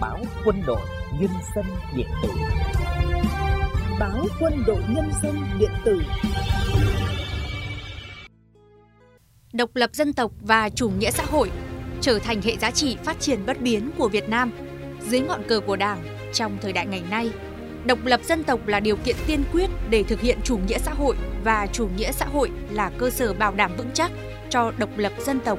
báo quân đội nhân dân điện tử báo quân đội nhân dân điện tử độc lập dân tộc và chủ nghĩa xã hội trở thành hệ giá trị phát triển bất biến của Việt Nam dưới ngọn cờ của Đảng trong thời đại ngày nay. Độc lập dân tộc là điều kiện tiên quyết để thực hiện chủ nghĩa xã hội và chủ nghĩa xã hội là cơ sở bảo đảm vững chắc cho độc lập dân tộc.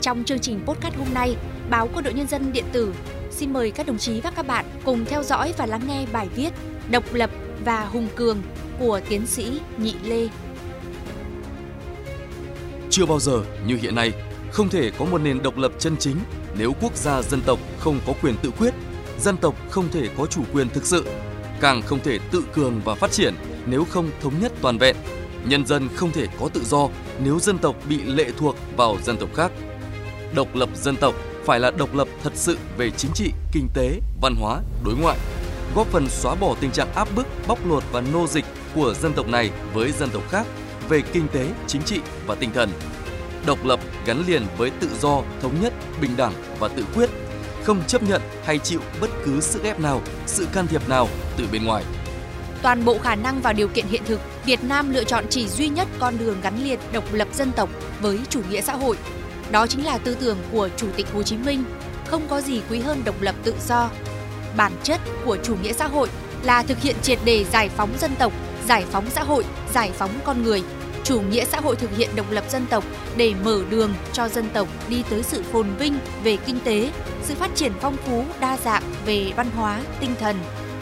Trong chương trình podcast hôm nay, báo Quân đội Nhân dân điện tử xin mời các đồng chí và các bạn cùng theo dõi và lắng nghe bài viết Độc lập và hùng cường của tiến sĩ Nhị Lê. Chưa bao giờ như hiện nay, không thể có một nền độc lập chân chính nếu quốc gia dân tộc không có quyền tự quyết, dân tộc không thể có chủ quyền thực sự, càng không thể tự cường và phát triển nếu không thống nhất toàn vẹn. Nhân dân không thể có tự do nếu dân tộc bị lệ thuộc vào dân tộc khác. Độc lập dân tộc phải là độc lập thật sự về chính trị, kinh tế, văn hóa, đối ngoại, góp phần xóa bỏ tình trạng áp bức, bóc lột và nô dịch của dân tộc này với dân tộc khác về kinh tế, chính trị và tinh thần. Độc lập gắn liền với tự do, thống nhất, bình đẳng và tự quyết, không chấp nhận hay chịu bất cứ sức ép nào, sự can thiệp nào từ bên ngoài. Toàn bộ khả năng và điều kiện hiện thực, Việt Nam lựa chọn chỉ duy nhất con đường gắn liền độc lập dân tộc với chủ nghĩa xã hội. Đó chính là tư tưởng của Chủ tịch Hồ Chí Minh, không có gì quý hơn độc lập tự do. Bản chất của chủ nghĩa xã hội là thực hiện triệt đề giải phóng dân tộc, giải phóng xã hội, giải phóng con người. Chủ nghĩa xã hội thực hiện độc lập dân tộc để mở đường cho dân tộc đi tới sự phồn vinh về kinh tế, sự phát triển phong phú đa dạng về văn hóa, tinh thần,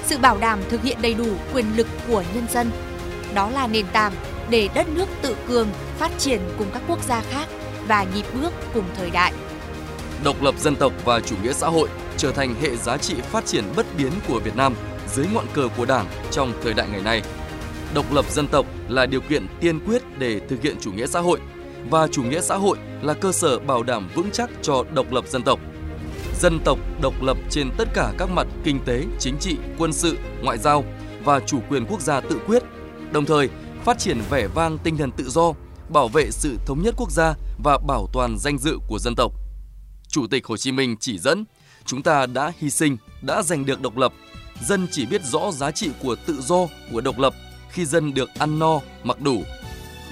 sự bảo đảm thực hiện đầy đủ quyền lực của nhân dân. Đó là nền tảng để đất nước tự cường, phát triển cùng các quốc gia khác và nhịp bước cùng thời đại. Độc lập dân tộc và chủ nghĩa xã hội trở thành hệ giá trị phát triển bất biến của Việt Nam dưới ngọn cờ của Đảng trong thời đại ngày nay. Độc lập dân tộc là điều kiện tiên quyết để thực hiện chủ nghĩa xã hội và chủ nghĩa xã hội là cơ sở bảo đảm vững chắc cho độc lập dân tộc. Dân tộc độc lập trên tất cả các mặt kinh tế, chính trị, quân sự, ngoại giao và chủ quyền quốc gia tự quyết, đồng thời phát triển vẻ vang tinh thần tự do, bảo vệ sự thống nhất quốc gia và bảo toàn danh dự của dân tộc. Chủ tịch Hồ Chí Minh chỉ dẫn, chúng ta đã hy sinh, đã giành được độc lập. Dân chỉ biết rõ giá trị của tự do, của độc lập khi dân được ăn no, mặc đủ.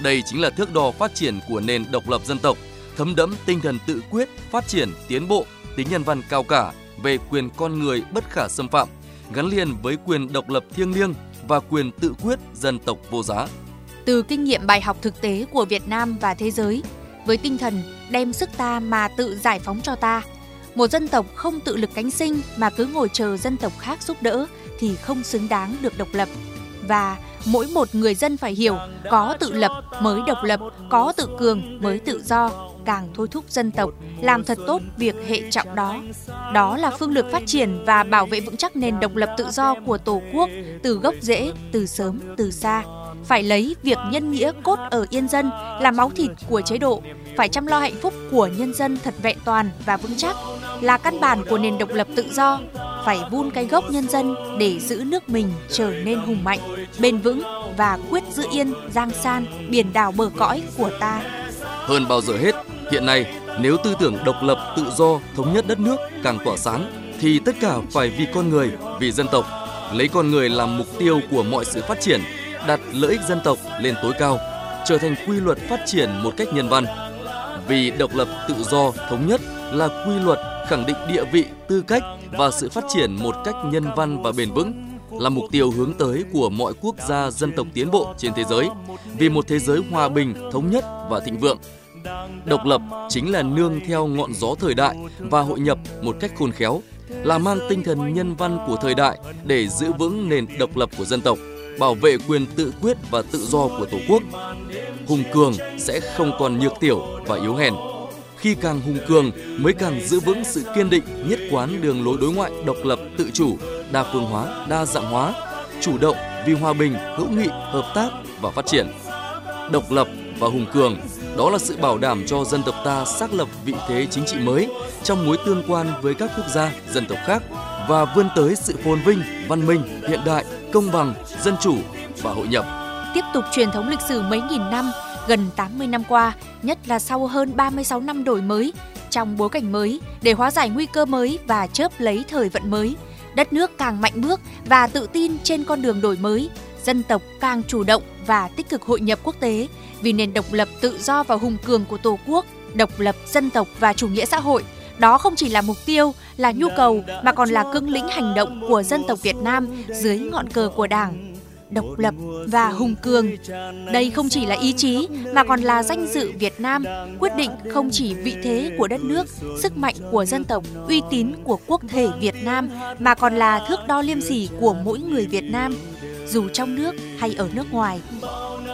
Đây chính là thước đo phát triển của nền độc lập dân tộc, thấm đẫm tinh thần tự quyết, phát triển, tiến bộ, tính nhân văn cao cả về quyền con người bất khả xâm phạm, gắn liền với quyền độc lập thiêng liêng và quyền tự quyết dân tộc vô giá. Từ kinh nghiệm bài học thực tế của Việt Nam và thế giới, với tinh thần đem sức ta mà tự giải phóng cho ta, một dân tộc không tự lực cánh sinh mà cứ ngồi chờ dân tộc khác giúp đỡ thì không xứng đáng được độc lập. Và mỗi một người dân phải hiểu có tự lập mới độc lập, có tự cường mới tự do, càng thôi thúc dân tộc làm thật tốt việc hệ trọng đó. Đó là phương lược phát triển và bảo vệ vững chắc nền độc lập tự do của Tổ quốc từ gốc rễ, từ sớm, từ xa. Phải lấy việc nhân nghĩa cốt ở yên dân là máu thịt của chế độ, phải chăm lo hạnh phúc của nhân dân thật vẹn toàn và vững chắc là căn bản của nền độc lập tự do. Phải vun cái gốc nhân dân để giữ nước mình trở nên hùng mạnh, bền vững và quyết giữ yên giang san biển đảo bờ cõi của ta. Hơn bao giờ hết, hiện nay nếu tư tưởng độc lập, tự do, thống nhất đất nước càng tỏa sáng thì tất cả phải vì con người, vì dân tộc, lấy con người làm mục tiêu của mọi sự phát triển, đặt lợi ích dân tộc lên tối cao, trở thành quy luật phát triển một cách nhân văn. Vì độc lập, tự do, thống nhất là quy luật khẳng định địa vị, tư cách và sự phát triển một cách nhân văn và bền vững là mục tiêu hướng tới của mọi quốc gia dân tộc tiến bộ trên thế giới vì một thế giới hòa bình, thống nhất và thịnh vượng. Độc lập chính là nương theo ngọn gió thời đại và hội nhập một cách khôn khéo, là mang tinh thần nhân văn của thời đại để giữ vững nền độc lập của dân tộc, bảo vệ quyền tự quyết và tự do của Tổ quốc. Hùng cường sẽ không còn nhược tiểu và yếu hèn khi càng hùng cường mới càng giữ vững sự kiên định, nhất quán đường lối đối ngoại, độc lập, tự chủ, đa phương hóa, đa dạng hóa, chủ động vì hòa bình, hữu nghị, hợp tác và phát triển độc lập và hùng cường, đó là sự bảo đảm cho dân tộc ta xác lập vị thế chính trị mới trong mối tương quan với các quốc gia, dân tộc khác và vươn tới sự phồn vinh, văn minh, hiện đại công bằng dân chủ và hội nhập tiếp tục truyền thống lịch sử mấy nghìn năm Gần 80 năm qua, nhất là sau hơn 36 năm đổi mới, trong bối cảnh mới, để hóa giải nguy cơ mới và chớp lấy thời vận mới, đất nước càng mạnh bước và tự tin trên con đường đổi mới, dân tộc càng chủ động và tích cực hội nhập quốc tế vì nền độc lập tự do và hùng cường của Tổ quốc, độc lập dân tộc và chủ nghĩa xã hội. Đó không chỉ là mục tiêu, là nhu cầu mà còn là cương lĩnh hành động của dân tộc Việt Nam dưới ngọn cờ của Đảng độc lập và hùng cường. Đây không chỉ là ý chí mà còn là danh dự Việt Nam, quyết định không chỉ vị thế của đất nước, sức mạnh của dân tộc, uy tín của quốc thể Việt Nam mà còn là thước đo liêm sỉ của mỗi người Việt Nam, dù trong nước hay ở nước ngoài.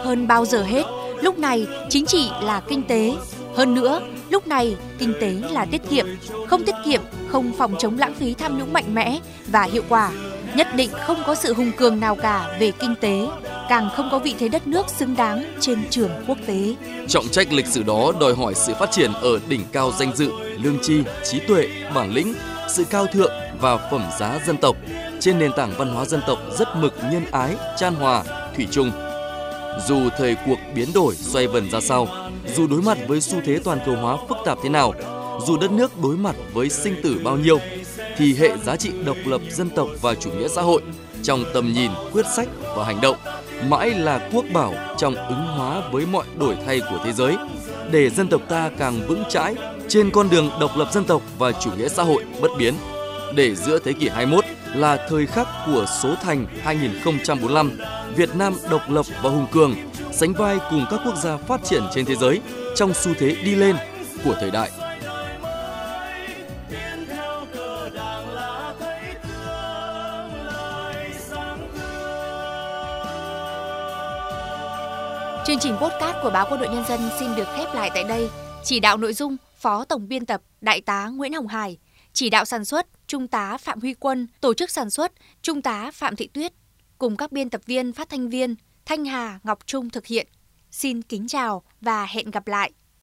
Hơn bao giờ hết, lúc này chính trị là kinh tế, hơn nữa, lúc này kinh tế là tiết kiệm, không tiết kiệm, không phòng chống lãng phí tham nhũng mạnh mẽ và hiệu quả nhất định không có sự hùng cường nào cả về kinh tế, càng không có vị thế đất nước xứng đáng trên trường quốc tế. Trọng trách lịch sử đó đòi hỏi sự phát triển ở đỉnh cao danh dự, lương tri, trí tuệ, bản lĩnh, sự cao thượng và phẩm giá dân tộc trên nền tảng văn hóa dân tộc rất mực nhân ái, chan hòa, thủy chung. Dù thời cuộc biến đổi xoay vần ra sao, dù đối mặt với xu thế toàn cầu hóa phức tạp thế nào, dù đất nước đối mặt với sinh tử bao nhiêu, thì hệ giá trị độc lập dân tộc và chủ nghĩa xã hội trong tầm nhìn, quyết sách và hành động mãi là quốc bảo trong ứng hóa với mọi đổi thay của thế giới để dân tộc ta càng vững chãi trên con đường độc lập dân tộc và chủ nghĩa xã hội bất biến. Để giữa thế kỷ 21 là thời khắc của số thành 2045, Việt Nam độc lập và hùng cường, sánh vai cùng các quốc gia phát triển trên thế giới trong xu thế đi lên của thời đại. Chương trình podcast của báo Quân đội Nhân dân xin được khép lại tại đây. Chỉ đạo nội dung Phó Tổng biên tập Đại tá Nguyễn Hồng Hải, chỉ đạo sản xuất Trung tá Phạm Huy Quân, tổ chức sản xuất Trung tá Phạm Thị Tuyết, cùng các biên tập viên phát thanh viên Thanh Hà Ngọc Trung thực hiện. Xin kính chào và hẹn gặp lại.